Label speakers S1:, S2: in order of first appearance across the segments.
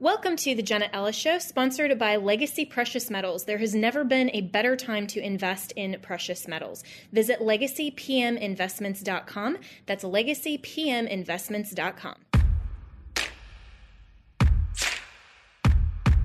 S1: Welcome to the Jenna Ellis Show, sponsored by Legacy Precious Metals. There has never been a better time to invest in precious metals. Visit legacypminvestments.com. That's legacypminvestments.com.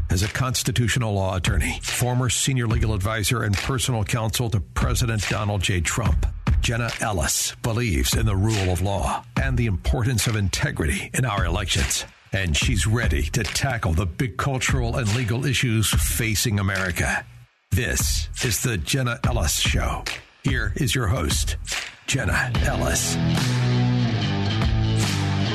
S2: As a constitutional law attorney, former senior legal advisor, and personal counsel to President Donald J. Trump, Jenna Ellis believes in the rule of law and the importance of integrity in our elections and she's ready to tackle the big cultural and legal issues facing America. This is the Jenna Ellis Show. Here is your host, Jenna Ellis.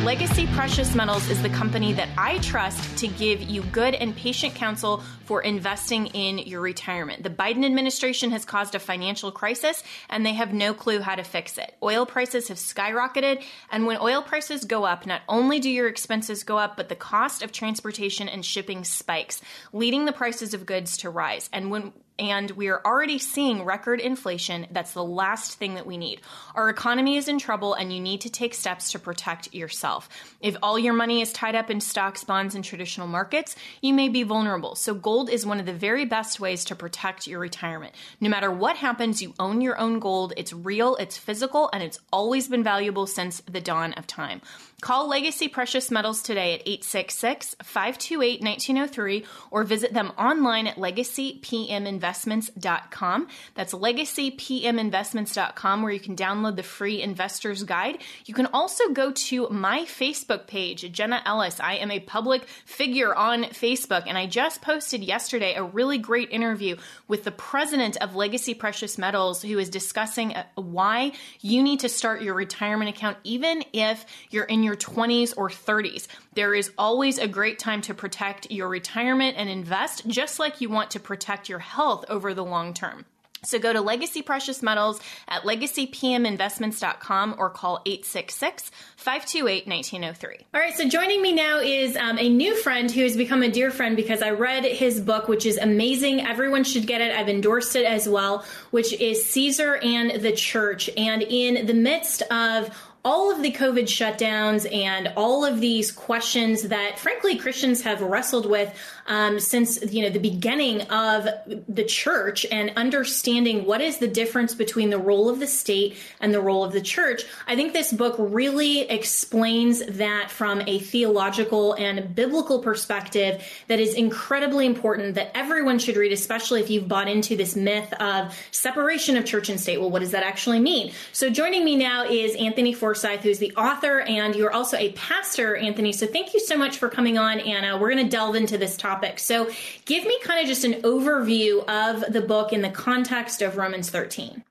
S1: Legacy Precious Metals is the company that I trust to give you good and patient counsel for investing in your retirement. The Biden administration has caused a financial crisis and they have no clue how to fix it. Oil prices have skyrocketed, and when oil prices go up, not only do your expenses go up, but the cost of transportation and shipping spikes, leading the prices of goods to rise. And when and we are already seeing record inflation. That's the last thing that we need. Our economy is in trouble, and you need to take steps to protect yourself. If all your money is tied up in stocks, bonds, and traditional markets, you may be vulnerable. So, gold is one of the very best ways to protect your retirement. No matter what happens, you own your own gold. It's real, it's physical, and it's always been valuable since the dawn of time. Call Legacy Precious Metals today at 866 528 1903 or visit them online at legacypminvestments.com. That's legacypminvestments.com where you can download the free investor's guide. You can also go to my Facebook page, Jenna Ellis. I am a public figure on Facebook, and I just posted yesterday a really great interview with the president of Legacy Precious Metals who is discussing uh, why you need to start your retirement account even if you're in your your 20s or 30s. There is always a great time to protect your retirement and invest, just like you want to protect your health over the long term. So go to Legacy Precious Metals at legacypminvestments.com or call 866-528-1903. All right, so joining me now is um, a new friend who has become a dear friend because I read his book, which is amazing. Everyone should get it. I've endorsed it as well, which is Caesar and the Church. And in the midst of all of the COVID shutdowns and all of these questions that, frankly, Christians have wrestled with um, since you know the beginning of the church and understanding what is the difference between the role of the state and the role of the church. I think this book really explains that from a theological and biblical perspective that is incredibly important that everyone should read, especially if you've bought into this myth of separation of church and state. Well, what does that actually mean? So joining me now is Anthony Ford Forsyth, who's the author, and you're also a pastor, Anthony. So thank you so much for coming on, Anna. We're going to delve into this topic. So give me kind of just an overview of the book in the context of Romans 13.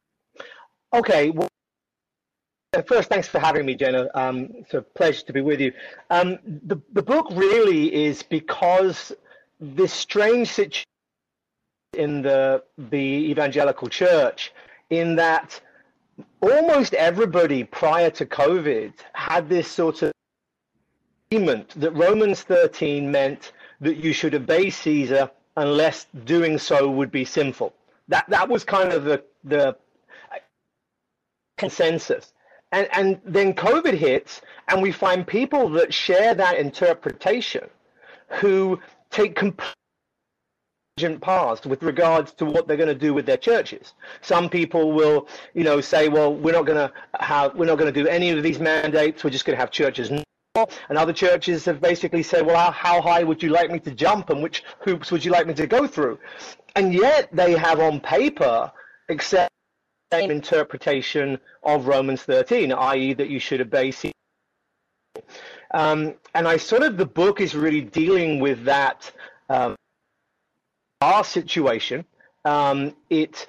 S3: Okay. Well, first, thanks for having me, Jenna. Um, it's a pleasure to be with you. Um, the, the book really is because this strange situation in the the evangelical church, in that almost everybody prior to COVID had this sort of agreement that Romans 13 meant that you should obey Caesar unless doing so would be sinful. That that was kind of the the consensus. And and then COVID hits and we find people that share that interpretation who take complete paths with regards to what they're going to do with their churches. Some people will, you know, say, well, we're not going to have, we're not going to do any of these mandates. We're just going to have churches. And other churches have basically said, well, how high would you like me to jump and which hoops would you like me to go through? And yet they have on paper accept same interpretation of Romans 13, i.e., that you should obey. Um, and I sort of the book is really dealing with that um, our situation, um, it,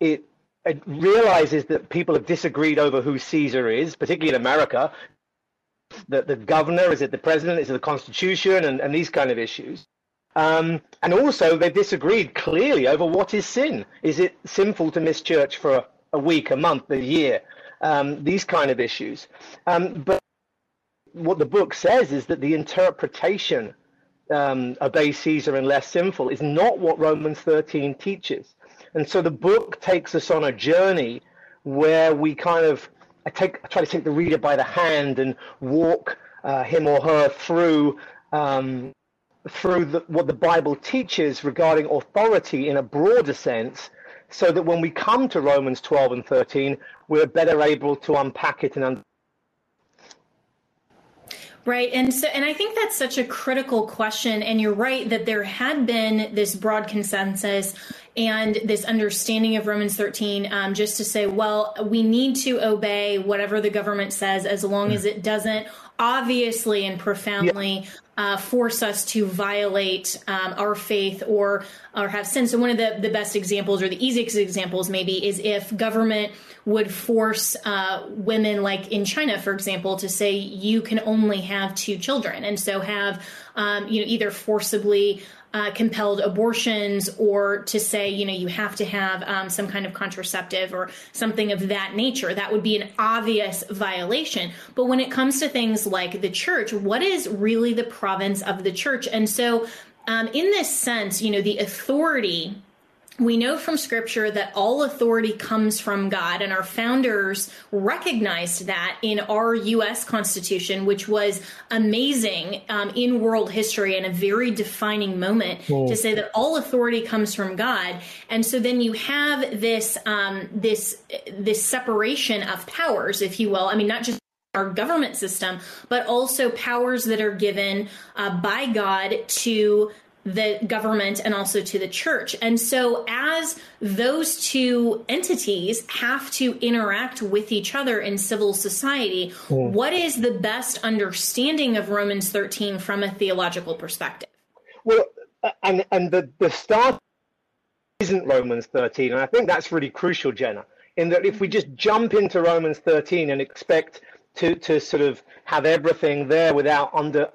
S3: it, it realizes that people have disagreed over who Caesar is, particularly in America. That the governor? Is it the president? Is it the constitution? And, and these kind of issues. Um, and also, they've disagreed clearly over what is sin. Is it sinful to miss church for a, a week, a month, a year? Um, these kind of issues. Um, but what the book says is that the interpretation um, obey Caesar and less sinful is not what Romans 13 teaches. And so the book takes us on a journey where we kind of I take I try to take the reader by the hand and walk uh, him or her through um, through the, what the Bible teaches regarding authority in a broader sense, so that when we come to Romans 12 and 13, we're better able to unpack it and understand
S1: Right. And so, and I think that's such a critical question. And you're right that there had been this broad consensus and this understanding of Romans 13 um, just to say, well, we need to obey whatever the government says as long as it doesn't obviously and profoundly yeah. uh, force us to violate um, our faith or or have sin. So one of the, the best examples or the easiest examples maybe is if government would force uh, women, like in China, for example, to say you can only have two children, and so have um, you know either forcibly uh, compelled abortions or to say, you know, you have to have um, some kind of contraceptive or something of that nature. That would be an obvious violation. But when it comes to things like the church, what is really the province of the church? And so, um, in this sense, you know, the authority we know from scripture that all authority comes from God, and our founders recognized that in our U.S. Constitution, which was amazing um, in world history and a very defining moment to say that all authority comes from God. And so then you have this um, this this separation of powers, if you will. I mean, not just our government system, but also powers that are given uh, by God to the government and also to the church. And so, as those two entities have to interact with each other in civil society, mm. what is the best understanding of Romans 13 from a theological perspective?
S3: Well, and, and the, the start isn't Romans 13. And I think that's really crucial, Jenna, in that if we just jump into Romans 13 and expect to, to sort of have everything there without under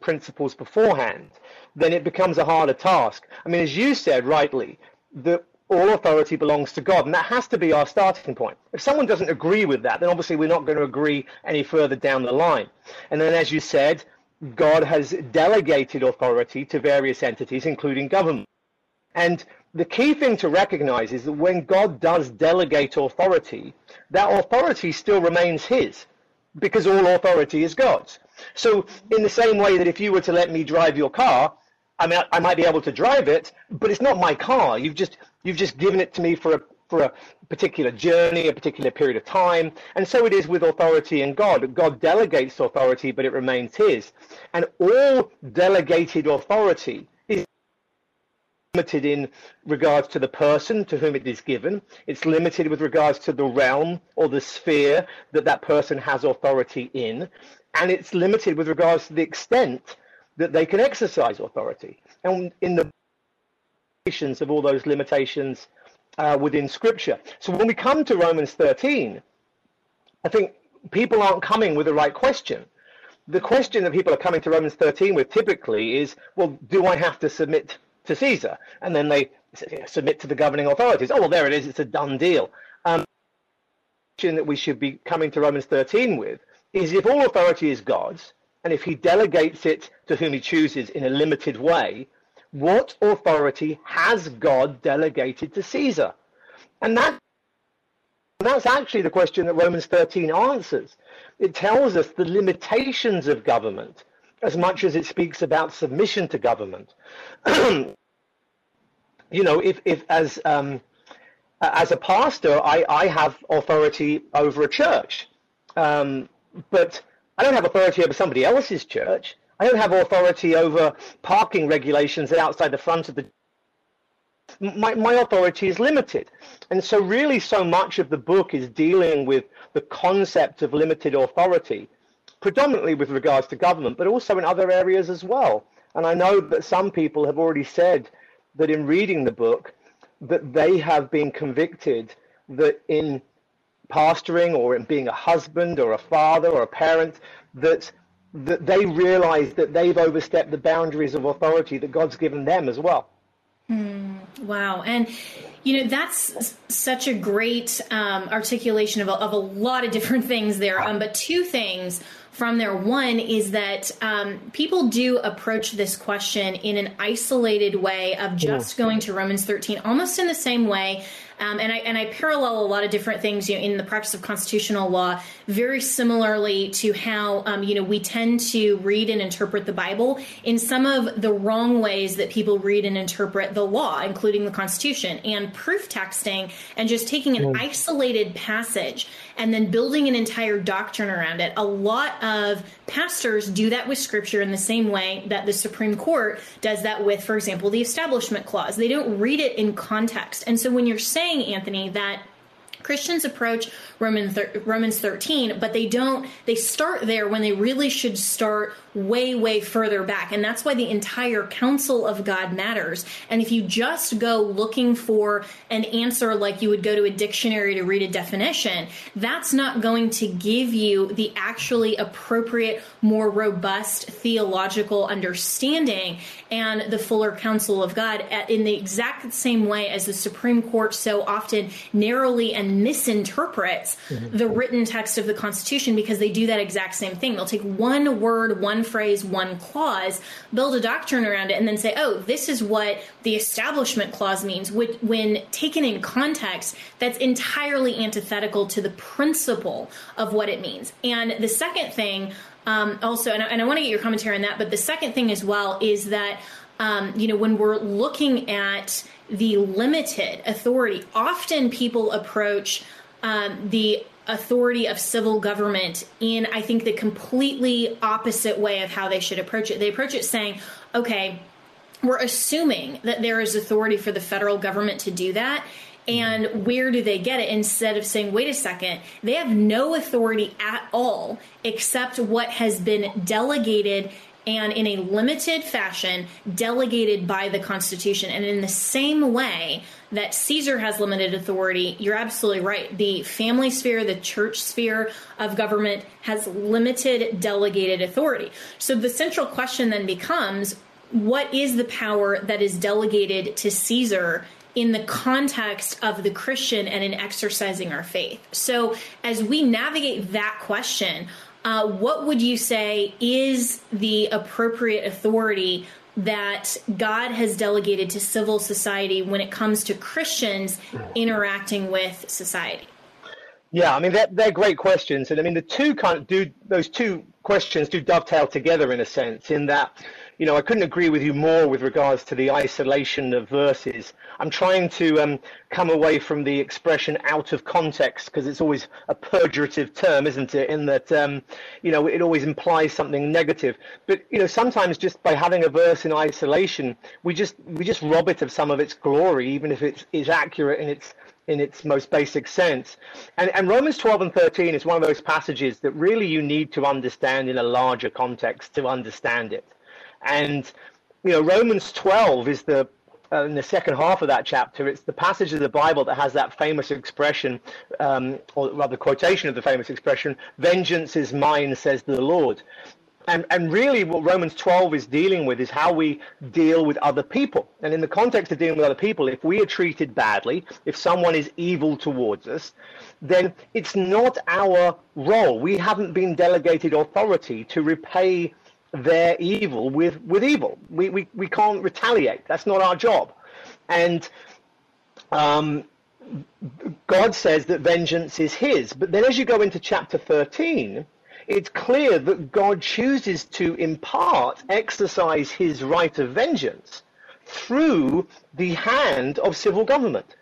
S3: principles beforehand, then it becomes a harder task. I mean, as you said rightly, that all authority belongs to God, and that has to be our starting point. If someone doesn't agree with that, then obviously we're not going to agree any further down the line. And then, as you said, God has delegated authority to various entities, including government. And the key thing to recognize is that when God does delegate authority, that authority still remains His, because all authority is God's. So, in the same way that if you were to let me drive your car, I mean, I, might be able to drive it, but it's not my car. You've just you've just given it to me for a for a particular journey, a particular period of time, and so it is with authority and God. God delegates authority, but it remains His, and all delegated authority is limited in regards to the person to whom it is given. It's limited with regards to the realm or the sphere that that person has authority in, and it's limited with regards to the extent that they can exercise authority. And in the limitations of all those limitations uh, within Scripture. So when we come to Romans 13, I think people aren't coming with the right question. The question that people are coming to Romans 13 with typically is, well, do I have to submit to Caesar? And then they submit to the governing authorities. Oh, well, there it is. It's a done deal. Um, the question that we should be coming to Romans 13 with is if all authority is God's, and if he delegates it to whom he chooses in a limited way, what authority has God delegated to Caesar? And that, that's actually the question that Romans 13 answers. It tells us the limitations of government as much as it speaks about submission to government. you know, if, if as, um, as a pastor, I, I have authority over a church, um, but I don't have authority over somebody else's church. I don't have authority over parking regulations outside the front of the my, my authority is limited. And so really so much of the book is dealing with the concept of limited authority, predominantly with regards to government, but also in other areas as well. And I know that some people have already said that in reading the book that they have been convicted that in pastoring or in being a husband or a father or a parent that that they realize that they've overstepped the boundaries of authority that God's given them as well.
S1: Mm, wow. And, you know, that's such a great um, articulation of a, of a lot of different things there. Um, but two things from there. One is that um, people do approach this question in an isolated way of just going to Romans 13, almost in the same way um, and I and I parallel a lot of different things you know, in the practice of constitutional law, very similarly to how um, you know we tend to read and interpret the Bible in some of the wrong ways that people read and interpret the law, including the Constitution, and proof texting, and just taking an isolated passage and then building an entire doctrine around it. A lot of pastors do that with Scripture in the same way that the Supreme Court does that with, for example, the Establishment Clause. They don't read it in context, and so when you're saying saying, Anthony, that Christians approach Romans Romans 13, but they don't they start there when they really should start way way further back. And that's why the entire counsel of God matters. And if you just go looking for an answer like you would go to a dictionary to read a definition, that's not going to give you the actually appropriate more robust theological understanding and the fuller counsel of God in the exact same way as the Supreme Court so often narrowly and misinterprets mm-hmm. the written text of the Constitution because they do that exact same thing. They'll take one word, one phrase, one clause, build a doctrine around it, and then say, oh, this is what the Establishment Clause means. When taken in context, that's entirely antithetical to the principle of what it means. And the second thing, um, also, and I, and I want to get your commentary on that, but the second thing as well is that. Um, you know, when we're looking at the limited authority, often people approach um, the authority of civil government in, I think, the completely opposite way of how they should approach it. They approach it saying, okay, we're assuming that there is authority for the federal government to do that. And where do they get it? Instead of saying, wait a second, they have no authority at all except what has been delegated and in a limited fashion delegated by the Constitution. And in the same way that Caesar has limited authority, you're absolutely right. The family sphere, the church sphere of government has limited delegated authority. So the central question then becomes what is the power that is delegated to Caesar in the context of the Christian and in exercising our faith. So, as we navigate that question, uh, what would you say is the appropriate authority that God has delegated to civil society when it comes to Christians interacting with society?
S3: Yeah, I mean they're, they're great questions, and I mean the two kind of do those two questions do dovetail together in a sense. In that you know, I couldn't agree with you more with regards to the isolation of verses. I'm trying to um, come away from the expression out of context because it's always a pejorative term, isn't it? In that, um, you know, it always implies something negative. But you know, sometimes just by having a verse in isolation, we just we just rob it of some of its glory, even if it is accurate in its in its most basic sense. And, and, Romans 12 and 13 is one of those passages that really you need to understand in a larger context to understand it. And you know, Romans 12 is the uh, in the second half of that chapter, it's the passage of the Bible that has that famous expression, um, or rather quotation of the famous expression, "Vengeance is mine," says the Lord. And, and really, what Romans 12 is dealing with is how we deal with other people. And in the context of dealing with other people, if we are treated badly, if someone is evil towards us, then it's not our role. We haven't been delegated authority to repay their evil with, with evil. We, we, we can't retaliate. That's not our job. And um, God says that vengeance is his. But then as you go into chapter 13, it's clear that God chooses to impart, exercise his right of vengeance through the hand of civil government.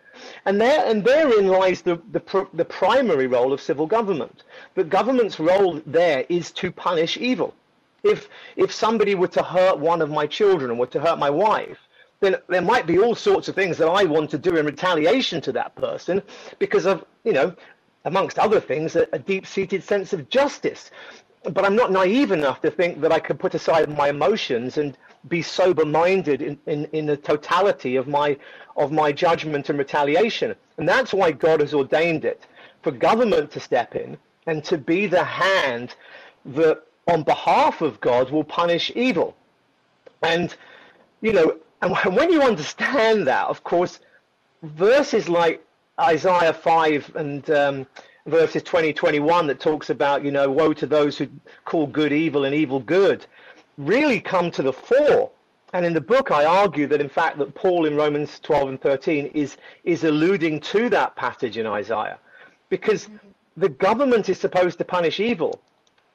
S3: And, there, and therein lies the, the, the primary role of civil government. The government's role there is to punish evil if if somebody were to hurt one of my children were to hurt my wife, then there might be all sorts of things that I want to do in retaliation to that person because of, you know, amongst other things, a, a deep-seated sense of justice. But I'm not naive enough to think that I could put aside my emotions and be sober-minded in, in, in the totality of my of my judgment and retaliation. And that's why God has ordained it for government to step in and to be the hand that, on behalf of God, will punish evil. And, you know, and when you understand that, of course, verses like Isaiah 5 and um, verses 20, 21 that talks about, you know, woe to those who call good evil and evil good, really come to the fore. And in the book, I argue that, in fact, that Paul in Romans 12 and 13 is, is alluding to that passage in Isaiah. Because the government is supposed to punish evil.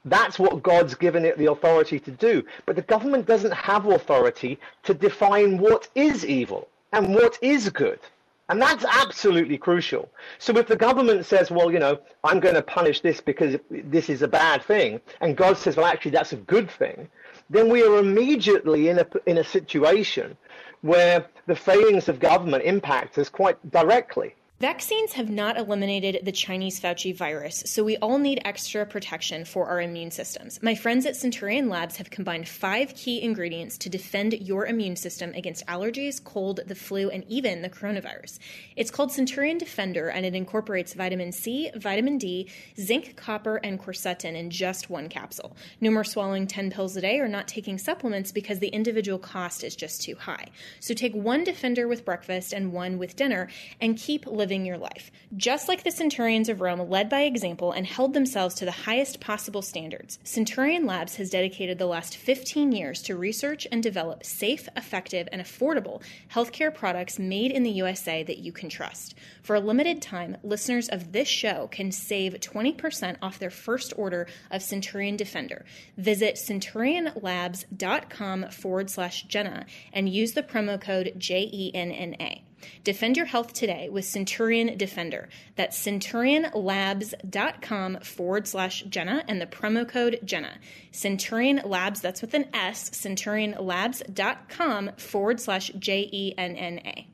S3: That's what God's given it the authority to do. But the government doesn't have authority to define what is evil and what is good. And that's absolutely crucial. So if the government says, well, you know, I'm going to punish this because this is a bad thing, and God says, well, actually, that's a good thing, then we are immediately in a, in a situation where the failings of government impact us quite directly.
S1: Vaccines have not eliminated the Chinese Fauci virus, so we all need extra protection for our immune systems. My friends at Centurion Labs have combined five key ingredients to defend your immune system against allergies, cold, the flu, and even the coronavirus. It's called Centurion Defender, and it incorporates vitamin C, vitamin D, zinc, copper, and quercetin in just one capsule. No more swallowing 10 pills a day or not taking supplements because the individual cost is just too high. So take one Defender with breakfast and one with dinner, and keep living living your life, just like the centurions of Rome led by example and held themselves to the highest possible standards. Centurion Labs has dedicated the last 15 years to research and develop safe, effective, and affordable healthcare products made in the USA that you can trust. For a limited time, listeners of this show can save 20% off their first order of Centurion Defender. Visit centurionlabs.com forward slash Jenna and use the promo code JENNA. Defend your health today with Centurion Defender. That's centurionlabs.com forward slash Jenna and the promo code Jenna. Centurion Labs, that's with an S, centurionlabs.com forward slash J E N N A.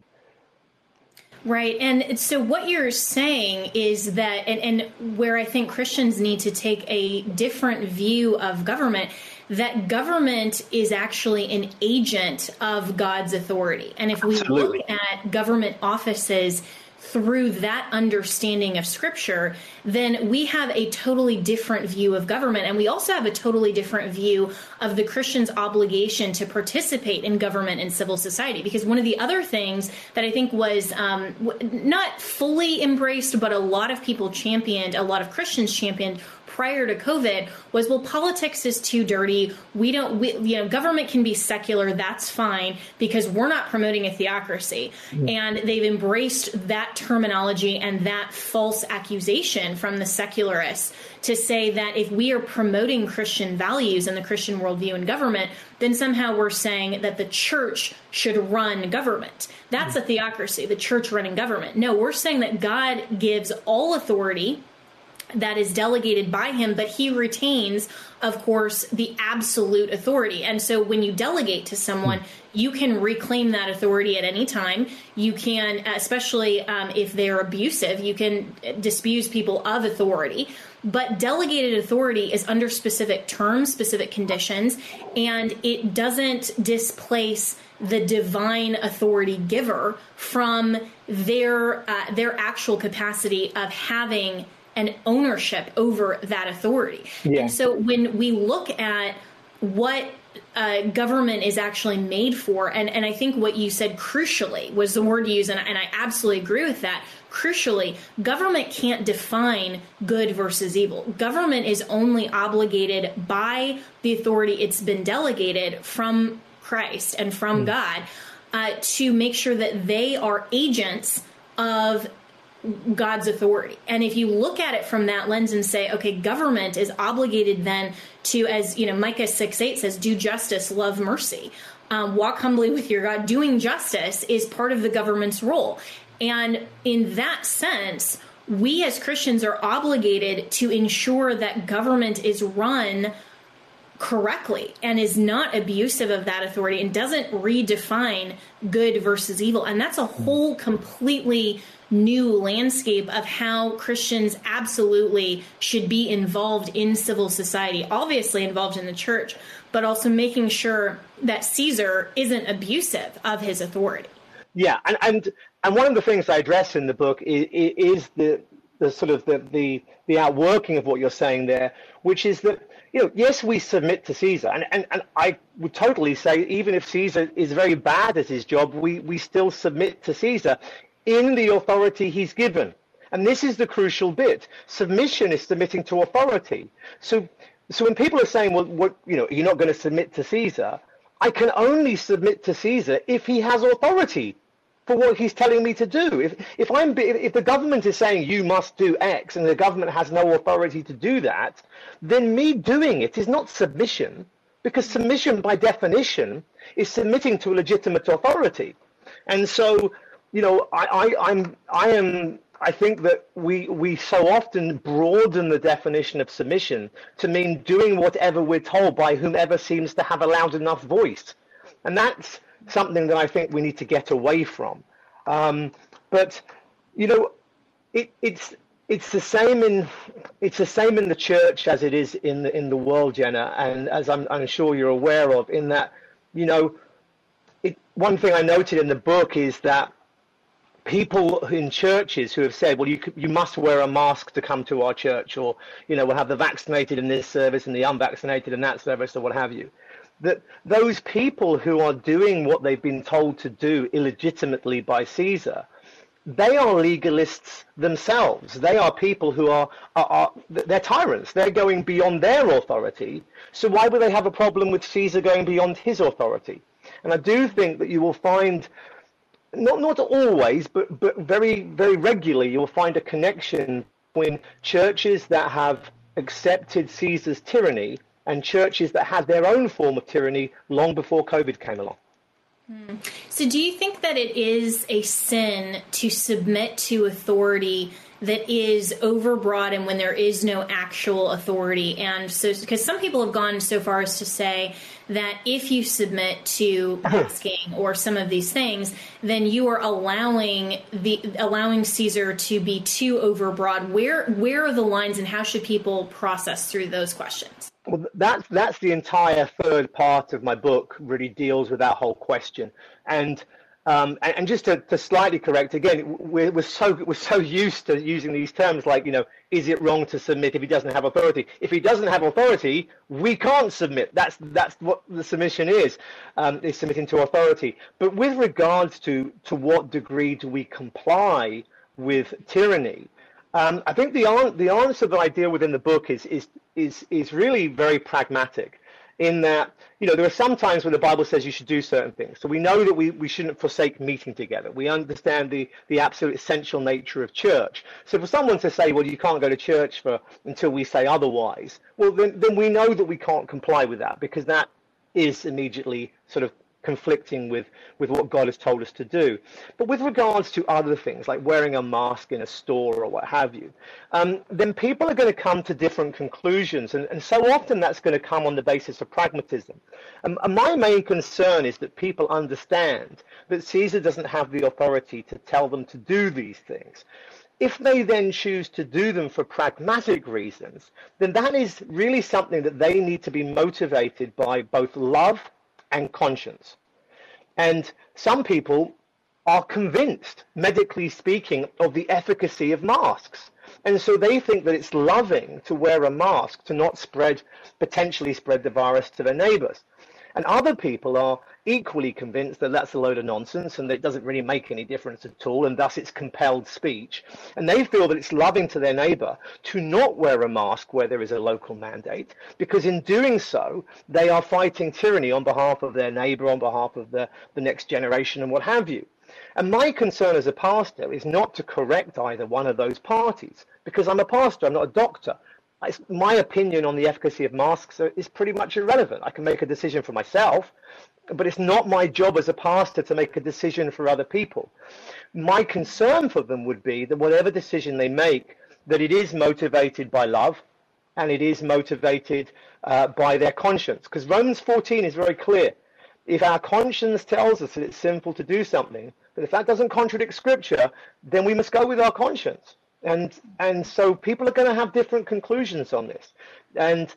S1: Right. And so what you're saying is that, and, and, where I think Christians need to take a different view of government that government is actually an agent of God's authority. And if we Absolutely. look at government offices through that understanding of scripture, then we have a totally different view of government. And we also have a totally different view of the Christian's obligation to participate in government and civil society. Because one of the other things that I think was um, not fully embraced, but a lot of people championed, a lot of Christians championed prior to COVID was, well, politics is too dirty. We don't, we, you know, government can be secular. That's fine because we're not promoting a theocracy. Mm-hmm. And they've embraced that terminology and that false accusation from the secularists to say that if we are promoting Christian values and the Christian worldview in government, then somehow we're saying that the church should run government. That's a theocracy, the church running government. No, we're saying that God gives all authority that is delegated by him, but he retains, of course, the absolute authority. And so when you delegate to someone, you can reclaim that authority at any time. You can, especially um, if they're abusive, you can disabuse people of authority. But delegated authority is under specific terms, specific conditions, and it doesn't displace the divine authority giver from their uh, their actual capacity of having and ownership over that authority. Yeah. And so when we look at what uh, government is actually made for, and, and I think what you said crucially was the word you used, and, and I absolutely agree with that. Crucially, government can't define good versus evil. Government is only obligated by the authority it's been delegated from Christ and from mm. God uh, to make sure that they are agents of God's authority. And if you look at it from that lens and say, okay, government is obligated then to, as you know, Micah 6 8 says, do justice, love mercy. Um, walk humbly with your God. Doing justice is part of the government's role. And in that sense, we as Christians are obligated to ensure that government is run correctly and is not abusive of that authority and doesn't redefine good versus evil. And that's a whole completely new landscape of how Christians absolutely should be involved in civil society, obviously involved in the church, but also making sure that Caesar isn't abusive of his authority.
S3: Yeah, and and, and one of the things I address in the book is, is the the sort of the, the the outworking of what you're saying there, which is that you know yes we submit to Caesar, and, and, and I would totally say even if Caesar is very bad at his job, we we still submit to Caesar in the authority he's given, and this is the crucial bit. Submission is submitting to authority. So so when people are saying, well, what you know, you're not going to submit to Caesar, I can only submit to Caesar if he has authority for what he's telling me to do. If if I'm if the government is saying you must do X and the government has no authority to do that, then me doing it is not submission because submission by definition is submitting to a legitimate authority. And so, you know, I, I I'm I am I think that we we so often broaden the definition of submission to mean doing whatever we're told by whomever seems to have a loud enough voice. And that's something that I think we need to get away from. Um, but you know, it, it's it's the same in it's the same in the church as it is in the in the world, Jenna, and as I'm, I'm sure you're aware of, in that you know, it, one thing I noted in the book is that people in churches who have said, well, you you must wear a mask to come to our church, or you know, we'll have the vaccinated in this service and the unvaccinated in that service, or what have you that those people who are doing what they've been told to do illegitimately by Caesar, they are legalists themselves. They are people who are, are, are, they're tyrants. They're going beyond their authority. So why would they have a problem with Caesar going beyond his authority? And I do think that you will find, not not always, but but very very regularly, you'll find a connection between churches that have accepted Caesar's tyranny and churches that had their own form of tyranny long before COVID came along.
S1: Hmm. So, do you think that it is a sin to submit to authority that is overbroad and when there is no actual authority? And so, because some people have gone so far as to say that if you submit to asking or some of these things, then you are allowing the allowing Caesar to be too overbroad. Where where are the lines, and how should people process through those questions?
S3: Well, that's that's the entire third part of my book. Really deals with that whole question, and um, and, and, just to, to, slightly correct again, we're, we're so we're so used to using these terms like you know, is it wrong to submit if he doesn't have authority? If he doesn't have authority, we can't submit. That's that's what the submission is, um, is submitting to authority. But with regards to to what degree do we comply with tyranny? Um, I think the the answer that I deal with in the book is is is is really very pragmatic, in that you know there are some times when the Bible says you should do certain things. So we know that we, we shouldn't forsake meeting together. We understand the the absolute essential nature of church. So for someone to say, well, you can't go to church for until we say otherwise, well then then we know that we can't comply with that because that is immediately sort of conflicting with, with what God has told us to do. But with regards to other things, like wearing a mask in a store or what have you, um, then people are going to come to different conclusions. And, and so often that's going to come on the basis of pragmatism. Um, and my main concern is that people understand that Caesar doesn't have the authority to tell them to do these things. If they then choose to do them for pragmatic reasons, then that is really something that they need to be motivated by both love and conscience. And some people are convinced, medically speaking, of the efficacy of masks. And so they think that it's loving to wear a mask to not spread, potentially spread the virus to their neighbors. And other people are equally convinced that that's a load of nonsense and that it doesn't really make any difference at all, and thus it's compelled speech. And they feel that it's loving to their neighbor to not wear a mask where there is a local mandate, because in doing so, they are fighting tyranny on behalf of their neighbor, on behalf of the, the next generation, and what have you. And my concern as a pastor is not to correct either one of those parties, because I'm a pastor, I'm not a doctor my opinion on the efficacy of masks is pretty much irrelevant. I can make a decision for myself, but it's not my job as a pastor to make a decision for other people. My concern for them would be that whatever decision they make, that it is motivated by love and it is motivated uh, by their conscience. Because Romans 14 is very clear. If our conscience tells us that it's sinful to do something, but if that doesn't contradict scripture, then we must go with our conscience and and so people are going to have different conclusions on this and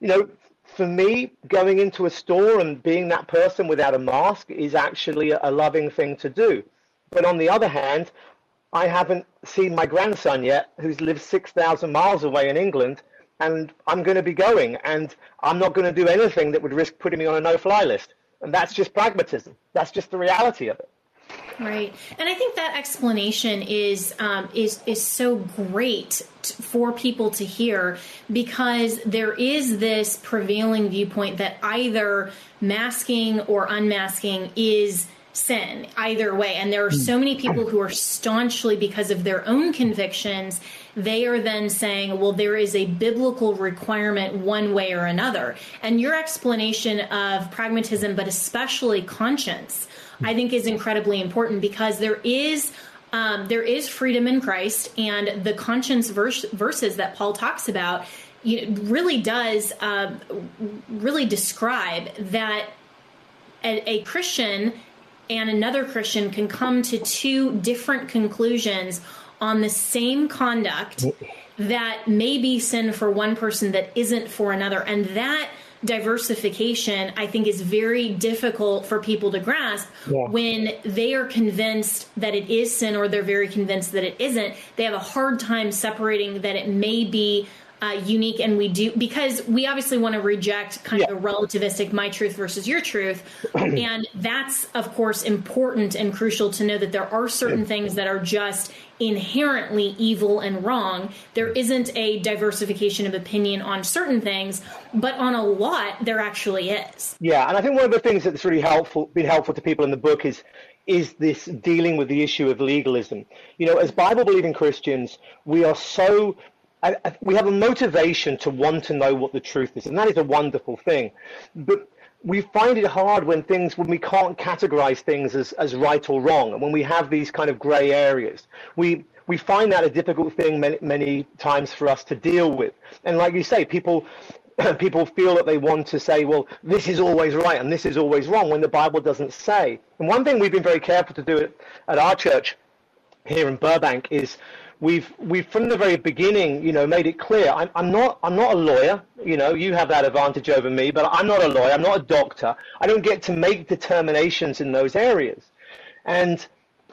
S3: you know for me going into a store and being that person without a mask is actually a loving thing to do but on the other hand I haven't seen my grandson yet, who's lived 6,000 miles away in England, and I'm going to be going, and I'm not going to do anything that would risk putting me on a no fly list. And that's just pragmatism. That's just the reality of it.
S1: Right, and I think that explanation is um, is is so great t- for people to hear because there is this prevailing viewpoint that either masking or unmasking is sin either way. And there are so many people who are staunchly because of their own convictions they are then saying well there is a biblical requirement one way or another. And your explanation of pragmatism but especially conscience i think is incredibly important because there is um, there is freedom in christ and the conscience verse, verses that paul talks about you know, really does uh, really describe that a, a Christian and another Christian can come to two different conclusions on the same conduct that may be sin for one person that isn't for another. And that diversification, I think, is very difficult for people to grasp yeah. when they are convinced that it is sin or they're very convinced that it isn't. They have a hard time separating that it may be uh, unique and we do because we obviously want to reject kind yeah. of the relativistic my truth versus your truth. And that's of course important and crucial to know that there are certain things that are just inherently evil and wrong. There isn't a diversification of opinion on certain things but on a lot there actually is.
S3: Yeah and i think one of the things that's really helpful been helpful to people in the book is is this dealing with the issue of legalism. You know, as Bible believing Christians, we are so I, I, we have a motivation to want to know what the truth is, and that is a wonderful thing. But we find it hard when things when we can't categorize things as, as right or wrong, and when we have these kind of gray areas. We we find that a difficult thing many, many times for us to deal with. And like you say, people people feel that they want to say, well, this is always right and this is always wrong when the Bible doesn't say. And one thing we've been very careful to do at our church here in Burbank is we've we've from the very beginning, you know, made it clear. I'm, I'm not I'm not a lawyer. You know, you have that advantage over me, but I'm not a lawyer. I'm not a doctor. I don't get to make determinations in those areas. And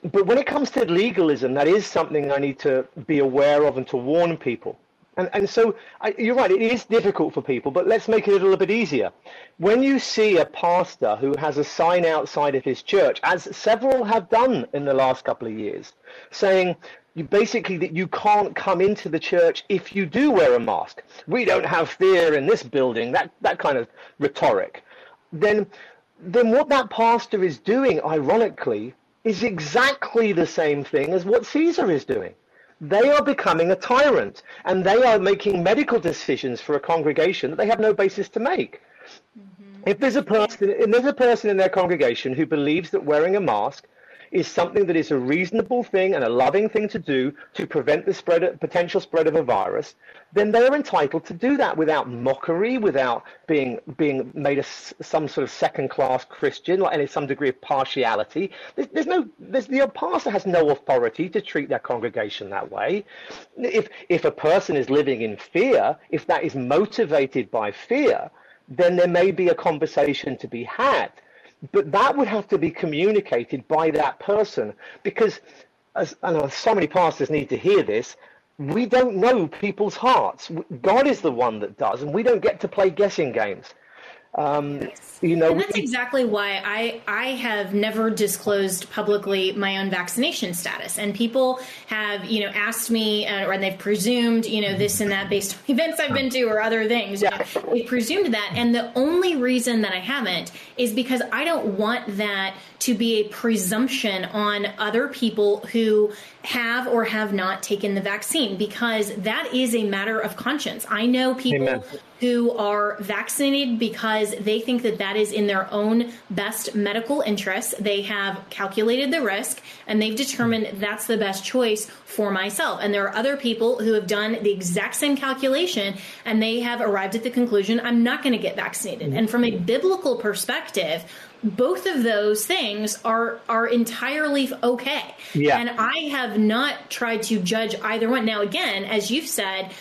S3: but when it comes to legalism, that is something I need to be aware of and to warn people. And, and so I, you're right, it is difficult for people, but let's make it a little bit easier. When you see a pastor who has a sign outside of his church, as several have done in the last couple of years, saying, you basically that you can't come into the church if you do wear a mask. We don't have fear in this building. That that kind of rhetoric. Then then what that pastor is doing, ironically, is exactly the same thing as what Caesar is doing. They are becoming a tyrant, and they are making medical decisions for a congregation that they have no basis to make. Mm-hmm. If there's a person, if there's a person in their congregation who believes that wearing a mask is something that is a reasonable thing and a loving thing to do to prevent the spread of, potential spread of a virus, then they're entitled to do that without mockery, without being being made a, some sort of second class Christian, like any some degree of partiality. There's, there's no there's, the pastor has no authority to treat their congregation that way. If if a person is living in fear, if that is motivated by fear, then there may be a conversation to be had but that would have to be communicated by that person because as I know uh, so many pastors need to hear this. We don't know people's hearts. God is the one that does, and we don't get to play guessing games.
S1: Um, you know, and that's exactly why I I have never disclosed publicly my own vaccination status, and people have you know asked me uh, or they've presumed you know this and that based on events I've been to or other things. Yeah. They've presumed that, and the only reason that I haven't is because I don't want that to be a presumption on other people who have or have not taken the vaccine because that is a matter of conscience. I know people Amen. who are vaccinated because they think that that is in their own best medical interest. They have calculated the risk and they've determined that's the best choice for myself. And there are other people who have done the exact same calculation and they have arrived at the conclusion I'm not going to get vaccinated. And from a biblical perspective, both of those things are are entirely okay. Yeah. And I have not tried to judge either one. Now again, as you've said,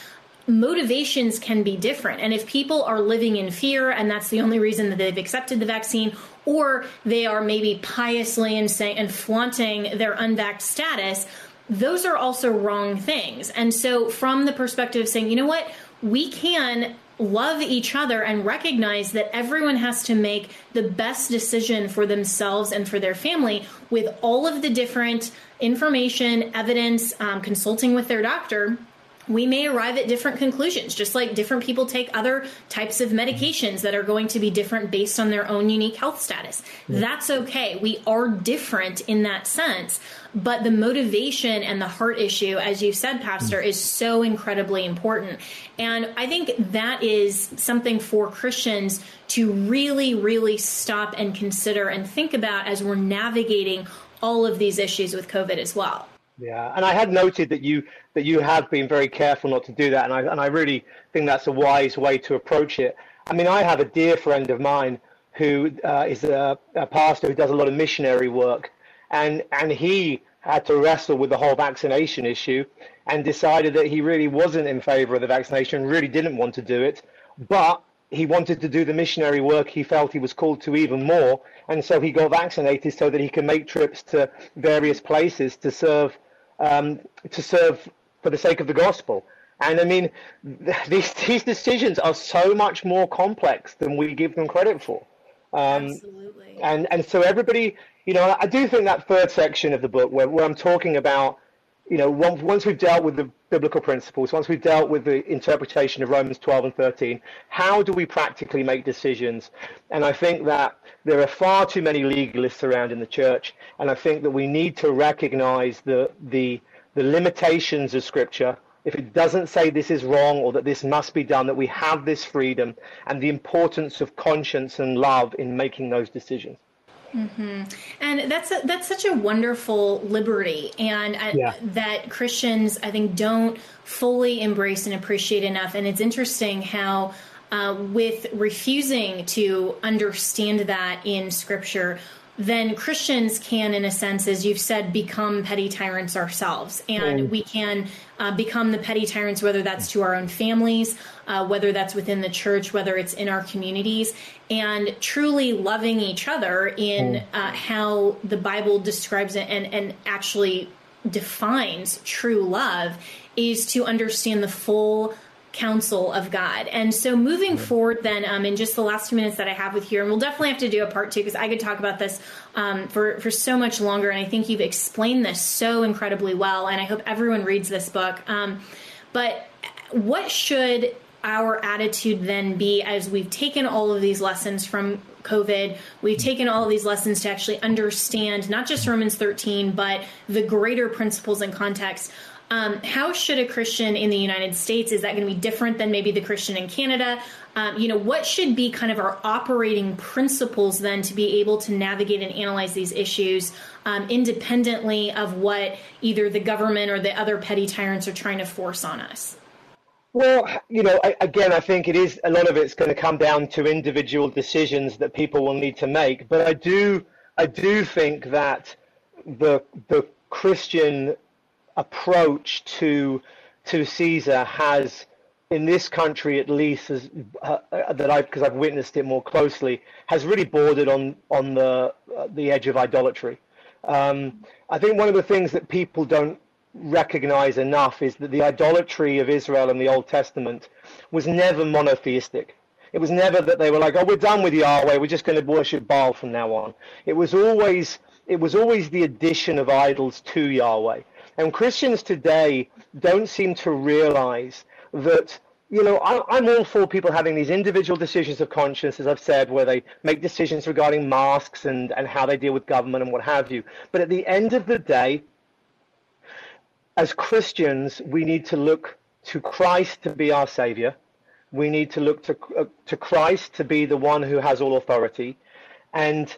S1: motivations can be different. And if people are living in fear and that's the only reason that they've accepted the vaccine or they are maybe piously and saying and flaunting their unvaxxed status, those are also wrong things. And so, from the perspective of saying, you know what, we can love each other and recognize that everyone has to make the best decision for themselves and for their family with all of the different information, evidence, um, consulting with their doctor we may arrive at different conclusions, just like different people take other types of medications that are going to be different based on their own unique health status. Hmm. That's okay. We are different in that sense. But the motivation and the heart issue, as you said, Pastor, hmm. is so incredibly important. And I think that is something for Christians to really, really stop and consider and think about as we're navigating all of these issues with COVID as well.
S3: Yeah, and I had noted that you that you have been very careful not to do that, and I and I really think that's a wise way to approach it. I mean, I have a dear friend of mine who uh, is a, a pastor who does a lot of missionary work, and and he had to wrestle with the whole vaccination issue, and decided that he really wasn't in favor of the vaccination, really didn't want to do it, but he wanted to do the missionary work he felt he was called to even more, and so he got vaccinated so that he can make trips to various places to serve um, to serve for the sake of the gospel. And I mean, these these decisions are so much more complex than we give them credit for.
S1: Um, Absolutely.
S3: And and so everybody, you know, I do think that third section of the book where, where I'm talking about, you know, once we've dealt with the biblical principles, once we've dealt with the interpretation of Romans 12 and 13, how do we practically make decisions? And I think that there are far too many legalists around in the church, and I think that we need to recognize the the the limitations of Scripture. If it doesn't say this is wrong or that this must be done, that we have this freedom and the importance of conscience and love in making those decisions.
S1: Mm-hmm. And that's a, that's such a wonderful liberty, and uh, yeah. that Christians I think don't fully embrace and appreciate enough. And it's interesting how uh, with refusing to understand that in Scripture, then Christians can, in a sense, as you've said, become petty tyrants ourselves. And mm. we can uh, become the petty tyrants, whether that's to our own families, uh, whether that's within the church, whether it's in our communities, and truly loving each other in mm. uh, how the Bible describes it and, and actually defines true love is to understand the full counsel of God. And so moving forward, then, um, in just the last few minutes that I have with you, and we'll definitely have to do a part two because I could talk about this um, for for so much longer. And I think you've explained this so incredibly well. And I hope everyone reads this book. Um, but what should our attitude then be as we've taken all of these lessons from COVID. We've taken all of these lessons to actually understand not just Romans 13, but the greater principles and context um, how should a Christian in the United States, is that going to be different than maybe the Christian in Canada? Um, you know, what should be kind of our operating principles then to be able to navigate and analyze these issues um, independently of what either the government or the other petty tyrants are trying to force on us?
S3: Well, you know, I, again, I think it is a lot of it's going to come down to individual decisions that people will need to make. But I do, I do think that the the Christian approach to to Caesar has, in this country at least, as, uh, that I because I've witnessed it more closely, has really bordered on on the uh, the edge of idolatry. Um, I think one of the things that people don't recognize enough is that the idolatry of Israel in the Old Testament was never monotheistic. It was never that they were like, "Oh, we're done with Yahweh. We're just going to worship Baal from now on." It was always it was always the addition of idols to Yahweh. And Christians today don't seem to realize that, you know, I, am all for people having these individual decisions of conscience, as I've said, where they make decisions regarding masks and, and how they deal with government and what have you. But at the end of the day, as Christians, we need to look to Christ to be our Savior. We need to look to, uh, to Christ to be the one who has all authority. And,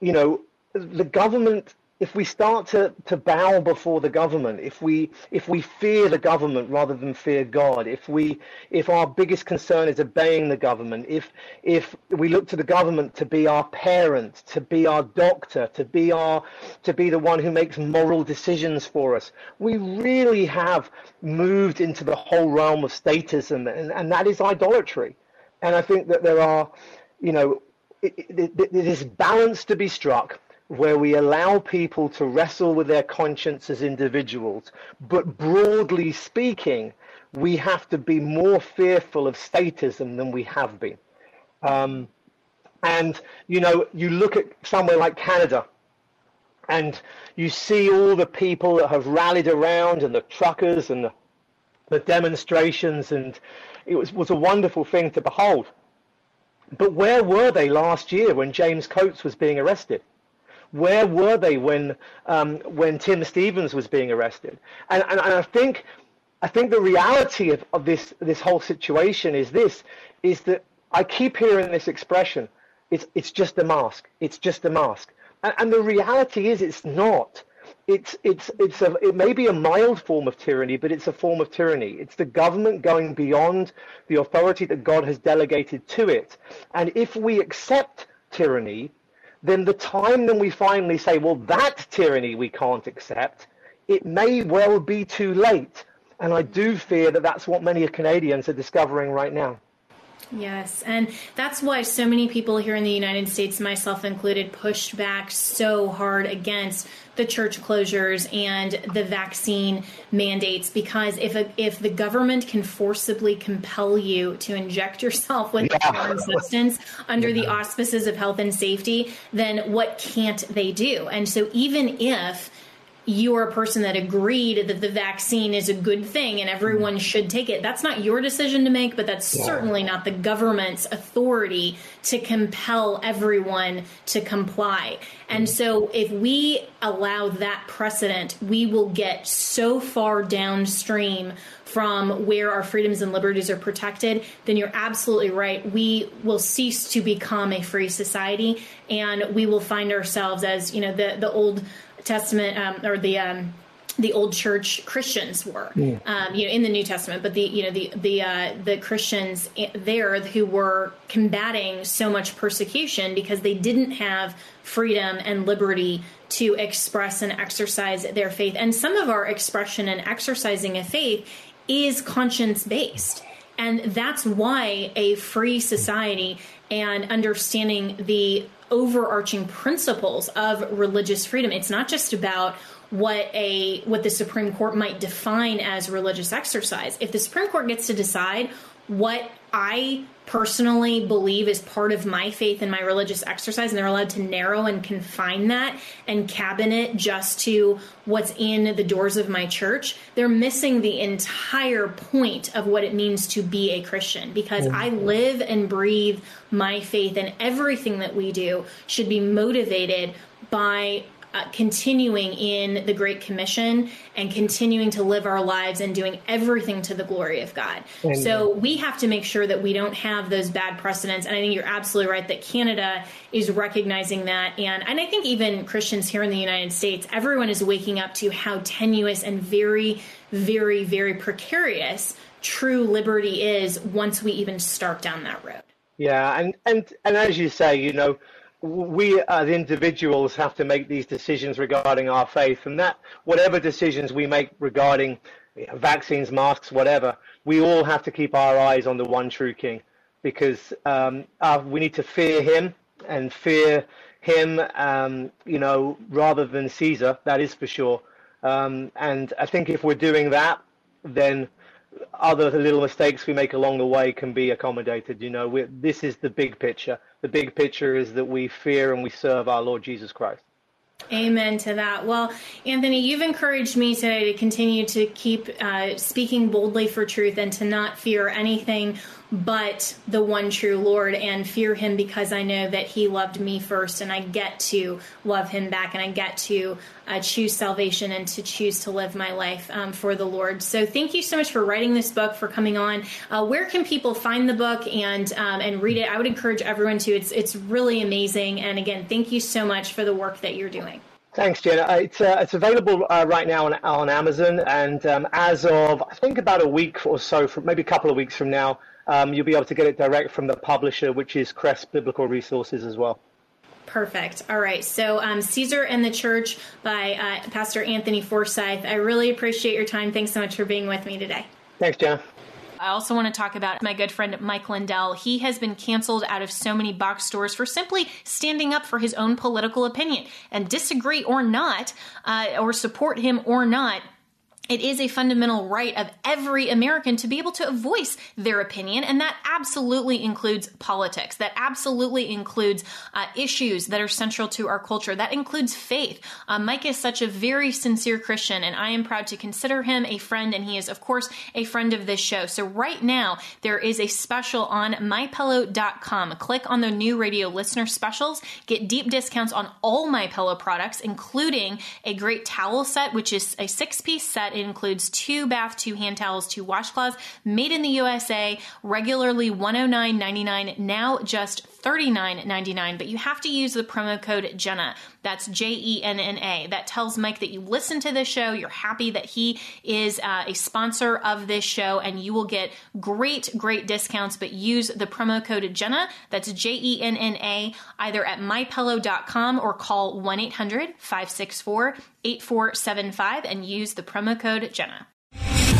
S3: you know, the government if we start to, to bow before the government, if we if we fear the government rather than fear God, if we if our biggest concern is obeying the government, if if we look to the government to be our parent, to be our doctor, to be our to be the one who makes moral decisions for us, we really have moved into the whole realm of statism, and, and that is idolatry. And I think that there are, you know, it, it, it balance to be struck where we allow people to wrestle with their conscience as individuals. But broadly speaking, we have to be more fearful of statism than we have been. Um, and, you know, you look at somewhere like Canada, and you see all the people that have rallied around and the truckers and the, the demonstrations, and it was, was a wonderful thing to behold. But where were they last year when James Coates was being arrested? Where were they when um, when Tim Stephens was being arrested? And, and, and I think I think the reality of, of this this whole situation is this is that I keep hearing this expression. It's it's just a mask. It's just a mask. And, and the reality is it's not. It's it's it's a it may be a mild form of tyranny, but it's a form of tyranny. It's the government going beyond the authority that God has delegated to it. And if we accept tyranny, then the time then we finally say, well, that tyranny we can't accept, it may well be too late. And I do fear that that's what many Canadians are discovering right now.
S1: Yes, and that's why so many people here in the United States, myself included, pushed back so hard against the church closures and the vaccine mandates because if a, if the government can forcibly compel you to inject yourself with yeah. a foreign substance under yeah. the auspices of health and safety, then what can't they do? And so even if you're a person that agreed that the vaccine is a good thing and everyone mm. should take it. That's not your decision to make, but that's yeah. certainly not the government's authority to compel everyone to comply. And mm. so if we allow that precedent, we will get so far downstream from where our freedoms and liberties are protected, then you're absolutely right. We will cease to become a free society and we will find ourselves as, you know, the, the old Testament um, or the um, the old church Christians were, yeah. um, you know, in the New Testament, but the you know the the uh, the Christians there who were combating so much persecution because they didn't have freedom and liberty to express and exercise their faith, and some of our expression and exercising of faith is conscience based. And that's why a free society and understanding the overarching principles of religious freedom. It's not just about what a what the Supreme Court might define as religious exercise. If the Supreme Court gets to decide what I personally believe is part of my faith and my religious exercise, and they're allowed to narrow and confine that and cabin it just to what's in the doors of my church, they're missing the entire point of what it means to be a Christian because oh, I live and breathe my faith, and everything that we do should be motivated by uh, continuing in the Great Commission and continuing to live our lives and doing everything to the glory of God. Amen. So we have to make sure that we don't have those bad precedents. And I think you're absolutely right that Canada is recognizing that. And, and I think even Christians here in the United States, everyone is waking up to how tenuous and very, very, very precarious true liberty is once we even start down that road.
S3: Yeah, and, and, and as you say, you know, we as individuals have to make these decisions regarding our faith, and that whatever decisions we make regarding vaccines, masks, whatever, we all have to keep our eyes on the one true King, because um, uh, we need to fear Him and fear Him, um, you know, rather than Caesar. That is for sure. Um, and I think if we're doing that, then other little mistakes we make along the way can be accommodated. You know, this is the big picture. The big picture is that we fear and we serve our Lord Jesus Christ.
S1: Amen to that. Well, Anthony, you've encouraged me today to continue to keep uh, speaking boldly for truth and to not fear anything but the one true Lord and fear him because I know that he loved me first and I get to love him back and I get to uh, choose salvation and to choose to live my life um, for the Lord. So thank you so much for writing this book, for coming on. Uh, where can people find the book and um, and read it? I would encourage everyone to. It's it's really amazing. And again, thank you so much for the work that you're doing.
S3: Thanks, Jenna. Uh, it's, uh, it's available uh, right now on, on Amazon, and um, as of I think about a week or so, from maybe a couple of weeks from now, um, you'll be able to get it direct from the publisher, which is Crest Biblical Resources as well.
S1: Perfect. All right. So, um, Caesar and the Church by uh, Pastor Anthony Forsyth. I really appreciate your time. Thanks so much for being with me today.
S3: Thanks, Jenna.
S1: I also want to talk about my good friend Mike Lindell. He has been canceled out of so many box stores for simply standing up for his own political opinion. And disagree or not, uh, or support him or not, it is a fundamental right of every American to be able to voice their opinion, and that absolutely includes politics. That absolutely includes uh, issues that are central to our culture. That includes faith. Uh, Mike is such a very sincere Christian, and I am proud to consider him a friend, and he is, of course, a friend of this show. So, right now, there is a special on mypillow.com. Click on the new radio listener specials, get deep discounts on all My Pillow products, including a great towel set, which is a six piece set includes two bath, two hand towels, two washcloths, made in the USA, regularly $109.99, now just $39.99. But you have to use the promo code Jenna. That's J E N N A. That tells Mike that you listen to this show, you're happy that he is uh, a sponsor of this show, and you will get great, great discounts. But use the promo code Jenna. That's J E N N A, either at mypillow.com or call 1 800 564 8475 and use the promo code Jenna.